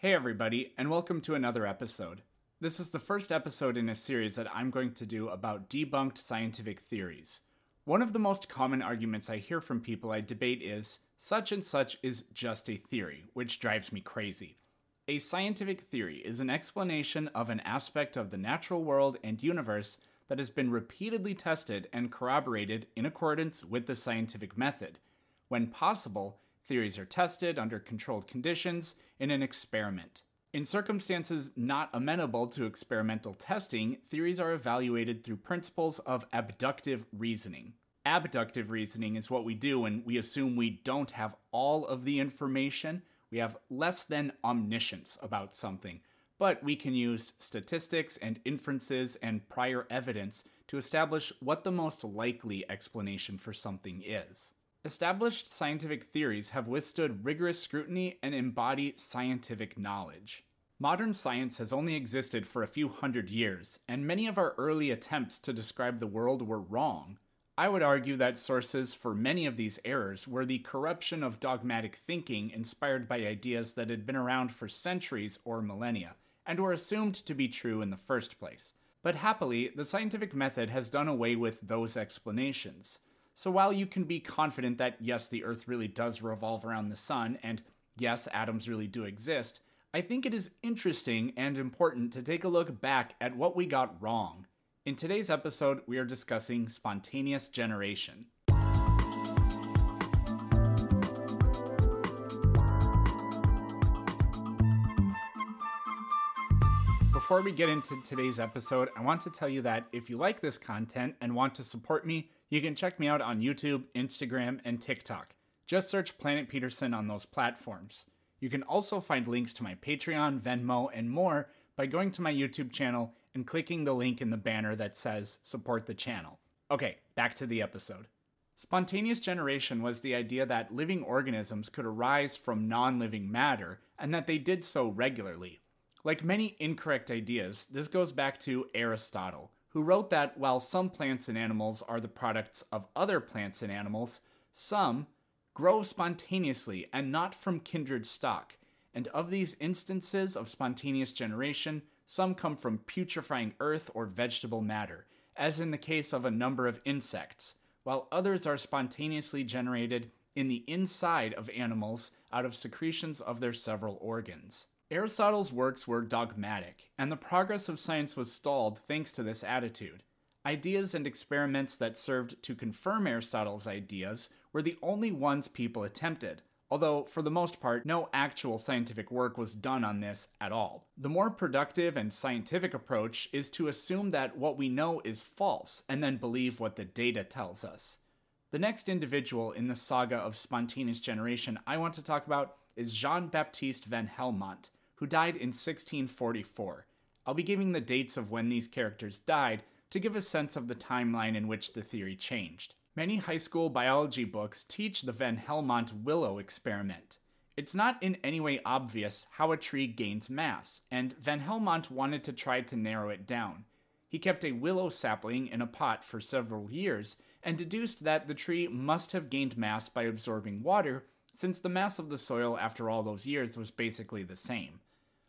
Hey, everybody, and welcome to another episode. This is the first episode in a series that I'm going to do about debunked scientific theories. One of the most common arguments I hear from people I debate is such and such is just a theory, which drives me crazy. A scientific theory is an explanation of an aspect of the natural world and universe that has been repeatedly tested and corroborated in accordance with the scientific method. When possible, Theories are tested under controlled conditions in an experiment. In circumstances not amenable to experimental testing, theories are evaluated through principles of abductive reasoning. Abductive reasoning is what we do when we assume we don't have all of the information, we have less than omniscience about something, but we can use statistics and inferences and prior evidence to establish what the most likely explanation for something is. Established scientific theories have withstood rigorous scrutiny and embody scientific knowledge. Modern science has only existed for a few hundred years, and many of our early attempts to describe the world were wrong. I would argue that sources for many of these errors were the corruption of dogmatic thinking inspired by ideas that had been around for centuries or millennia, and were assumed to be true in the first place. But happily, the scientific method has done away with those explanations. So while you can be confident that yes, the Earth really does revolve around the Sun, and yes, atoms really do exist, I think it is interesting and important to take a look back at what we got wrong. In today's episode, we are discussing spontaneous generation. Before we get into today's episode, I want to tell you that if you like this content and want to support me, you can check me out on YouTube, Instagram, and TikTok. Just search Planet Peterson on those platforms. You can also find links to my Patreon, Venmo, and more by going to my YouTube channel and clicking the link in the banner that says Support the Channel. Okay, back to the episode. Spontaneous generation was the idea that living organisms could arise from non living matter and that they did so regularly. Like many incorrect ideas, this goes back to Aristotle, who wrote that while some plants and animals are the products of other plants and animals, some grow spontaneously and not from kindred stock. And of these instances of spontaneous generation, some come from putrefying earth or vegetable matter, as in the case of a number of insects, while others are spontaneously generated in the inside of animals out of secretions of their several organs. Aristotle's works were dogmatic, and the progress of science was stalled thanks to this attitude. Ideas and experiments that served to confirm Aristotle's ideas were the only ones people attempted, although for the most part, no actual scientific work was done on this at all. The more productive and scientific approach is to assume that what we know is false and then believe what the data tells us. The next individual in the saga of spontaneous generation I want to talk about is Jean Baptiste van Helmont who died in 1644. I'll be giving the dates of when these characters died to give a sense of the timeline in which the theory changed. Many high school biology books teach the Van Helmont willow experiment. It's not in any way obvious how a tree gains mass, and Van Helmont wanted to try to narrow it down. He kept a willow sapling in a pot for several years and deduced that the tree must have gained mass by absorbing water, since the mass of the soil after all those years was basically the same.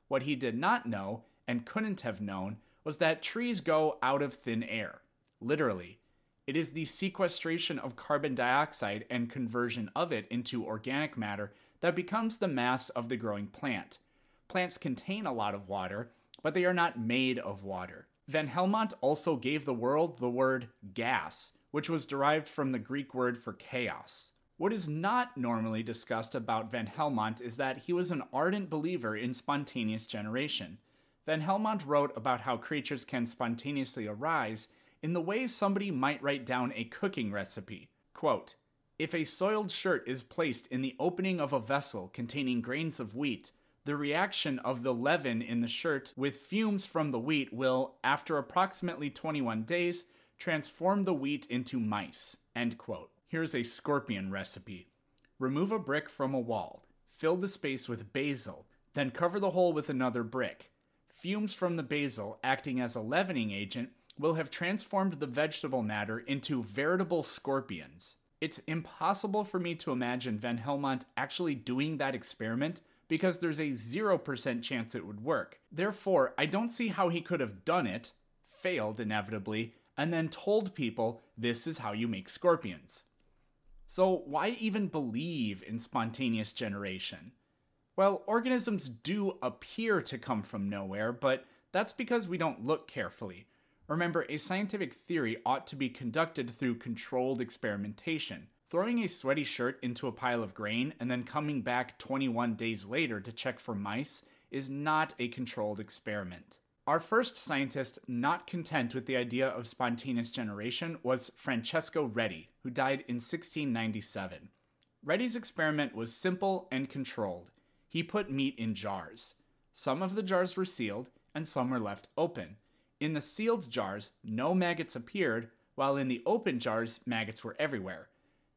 What he did not know, and couldn't have known, was that trees go out of thin air. Literally. It is the sequestration of carbon dioxide and conversion of it into organic matter that becomes the mass of the growing plant. Plants contain a lot of water, but they are not made of water. Van Helmont also gave the world the word gas, which was derived from the Greek word for chaos. What is not normally discussed about Van Helmont is that he was an ardent believer in spontaneous generation. Van Helmont wrote about how creatures can spontaneously arise in the ways somebody might write down a cooking recipe. Quote, if a soiled shirt is placed in the opening of a vessel containing grains of wheat, the reaction of the leaven in the shirt with fumes from the wheat will, after approximately 21 days, transform the wheat into mice. End quote. Here's a scorpion recipe. Remove a brick from a wall, fill the space with basil, then cover the hole with another brick. Fumes from the basil, acting as a leavening agent, will have transformed the vegetable matter into veritable scorpions. It's impossible for me to imagine Van Helmont actually doing that experiment, because there's a 0% chance it would work. Therefore, I don't see how he could have done it, failed inevitably, and then told people this is how you make scorpions. So, why even believe in spontaneous generation? Well, organisms do appear to come from nowhere, but that's because we don't look carefully. Remember, a scientific theory ought to be conducted through controlled experimentation. Throwing a sweaty shirt into a pile of grain and then coming back 21 days later to check for mice is not a controlled experiment. Our first scientist not content with the idea of spontaneous generation was Francesco Redi, who died in 1697. Redi's experiment was simple and controlled. He put meat in jars. Some of the jars were sealed, and some were left open. In the sealed jars, no maggots appeared, while in the open jars, maggots were everywhere.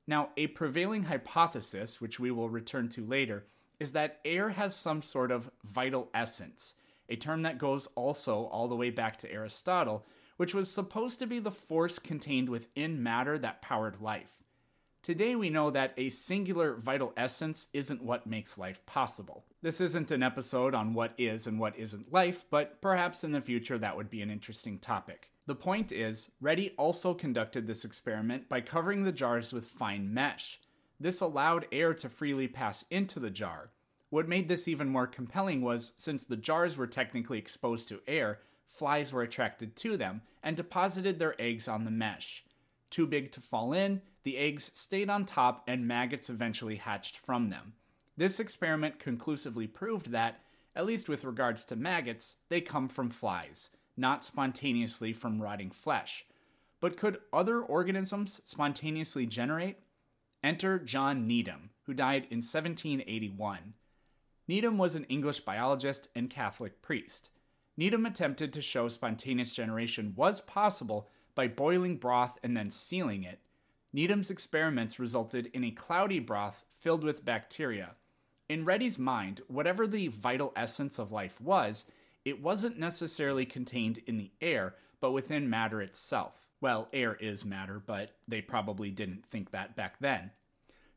Now, a prevailing hypothesis, which we will return to later, is that air has some sort of vital essence, a term that goes also all the way back to Aristotle, which was supposed to be the force contained within matter that powered life. Today we know that a singular vital essence isn't what makes life possible. This isn't an episode on what is and what isn't life, but perhaps in the future that would be an interesting topic. The point is, Redi also conducted this experiment by covering the jars with fine mesh. This allowed air to freely pass into the jar. What made this even more compelling was since the jars were technically exposed to air, flies were attracted to them and deposited their eggs on the mesh. Too big to fall in, the eggs stayed on top and maggots eventually hatched from them. This experiment conclusively proved that, at least with regards to maggots, they come from flies not spontaneously from rotting flesh. But could other organisms spontaneously generate? Enter John Needham, who died in 1781. Needham was an English biologist and Catholic priest. Needham attempted to show spontaneous generation was possible by boiling broth and then sealing it. Needham's experiments resulted in a cloudy broth filled with bacteria. In Redi's mind, whatever the vital essence of life was, it wasn't necessarily contained in the air, but within matter itself. Well, air is matter, but they probably didn't think that back then.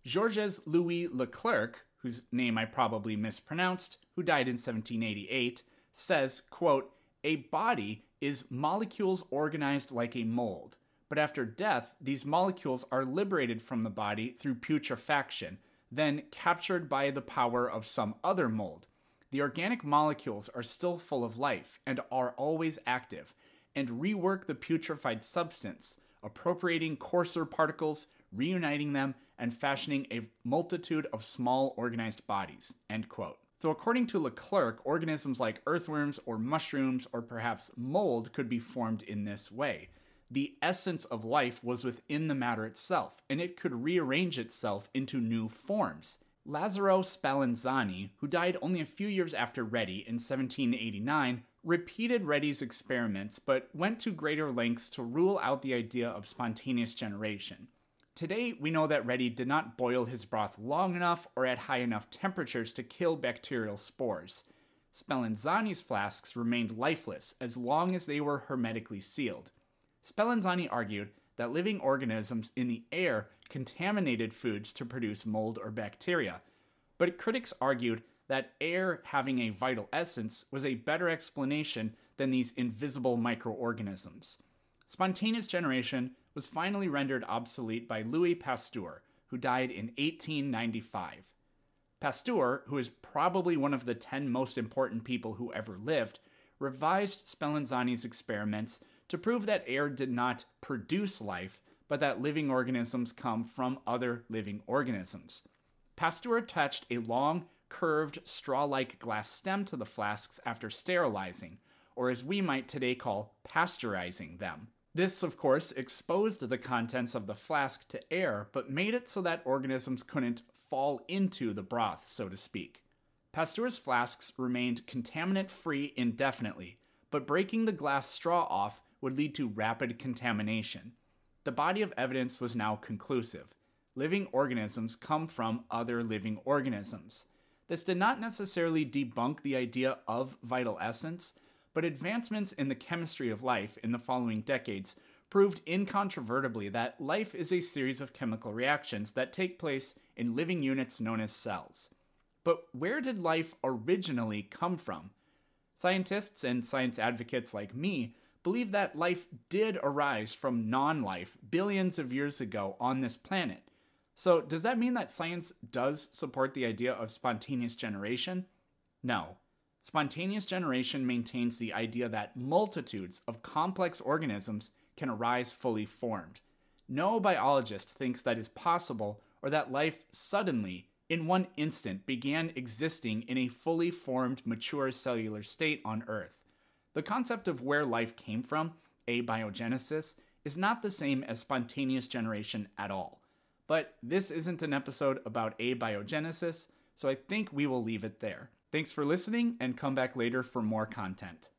Georges Louis Leclerc, whose name I probably mispronounced, who died in 1788, says, quote, "A body is molecules organized like a mold, but after death, these molecules are liberated from the body through putrefaction, then captured by the power of some other mold. The organic molecules are still full of life and are always active, and rework the putrefied substance, appropriating coarser particles, reuniting them, and fashioning a multitude of small organized bodies. End quote. So, according to Leclerc, organisms like earthworms or mushrooms or perhaps mold could be formed in this way. The essence of life was within the matter itself, and it could rearrange itself into new forms. Lazzaro Spallanzani, who died only a few years after Redi in 1789, repeated Redi's experiments but went to greater lengths to rule out the idea of spontaneous generation. Today, we know that Redi did not boil his broth long enough or at high enough temperatures to kill bacterial spores. Spallanzani's flasks remained lifeless as long as they were hermetically sealed. Spallanzani argued that living organisms in the air contaminated foods to produce mold or bacteria. But critics argued that air having a vital essence was a better explanation than these invisible microorganisms. Spontaneous generation was finally rendered obsolete by Louis Pasteur, who died in 1895. Pasteur, who is probably one of the 10 most important people who ever lived, revised Spallanzani's experiments to prove that air did not produce life, but that living organisms come from other living organisms. Pasteur attached a long, curved, straw like glass stem to the flasks after sterilizing, or as we might today call pasteurizing them. This, of course, exposed the contents of the flask to air, but made it so that organisms couldn't fall into the broth, so to speak. Pasteur's flasks remained contaminant free indefinitely, but breaking the glass straw off would lead to rapid contamination. The body of evidence was now conclusive. Living organisms come from other living organisms. This did not necessarily debunk the idea of vital essence, but advancements in the chemistry of life in the following decades proved incontrovertibly that life is a series of chemical reactions that take place in living units known as cells. But where did life originally come from? Scientists and science advocates like me believe that life did arise from non life billions of years ago on this planet. So, does that mean that science does support the idea of spontaneous generation? No. Spontaneous generation maintains the idea that multitudes of complex organisms can arise fully formed. No biologist thinks that is possible or that life suddenly, in one instant, began existing in a fully formed, mature cellular state on Earth. The concept of where life came from, abiogenesis, is not the same as spontaneous generation at all. But this isn't an episode about abiogenesis, so I think we will leave it there. Thanks for listening and come back later for more content.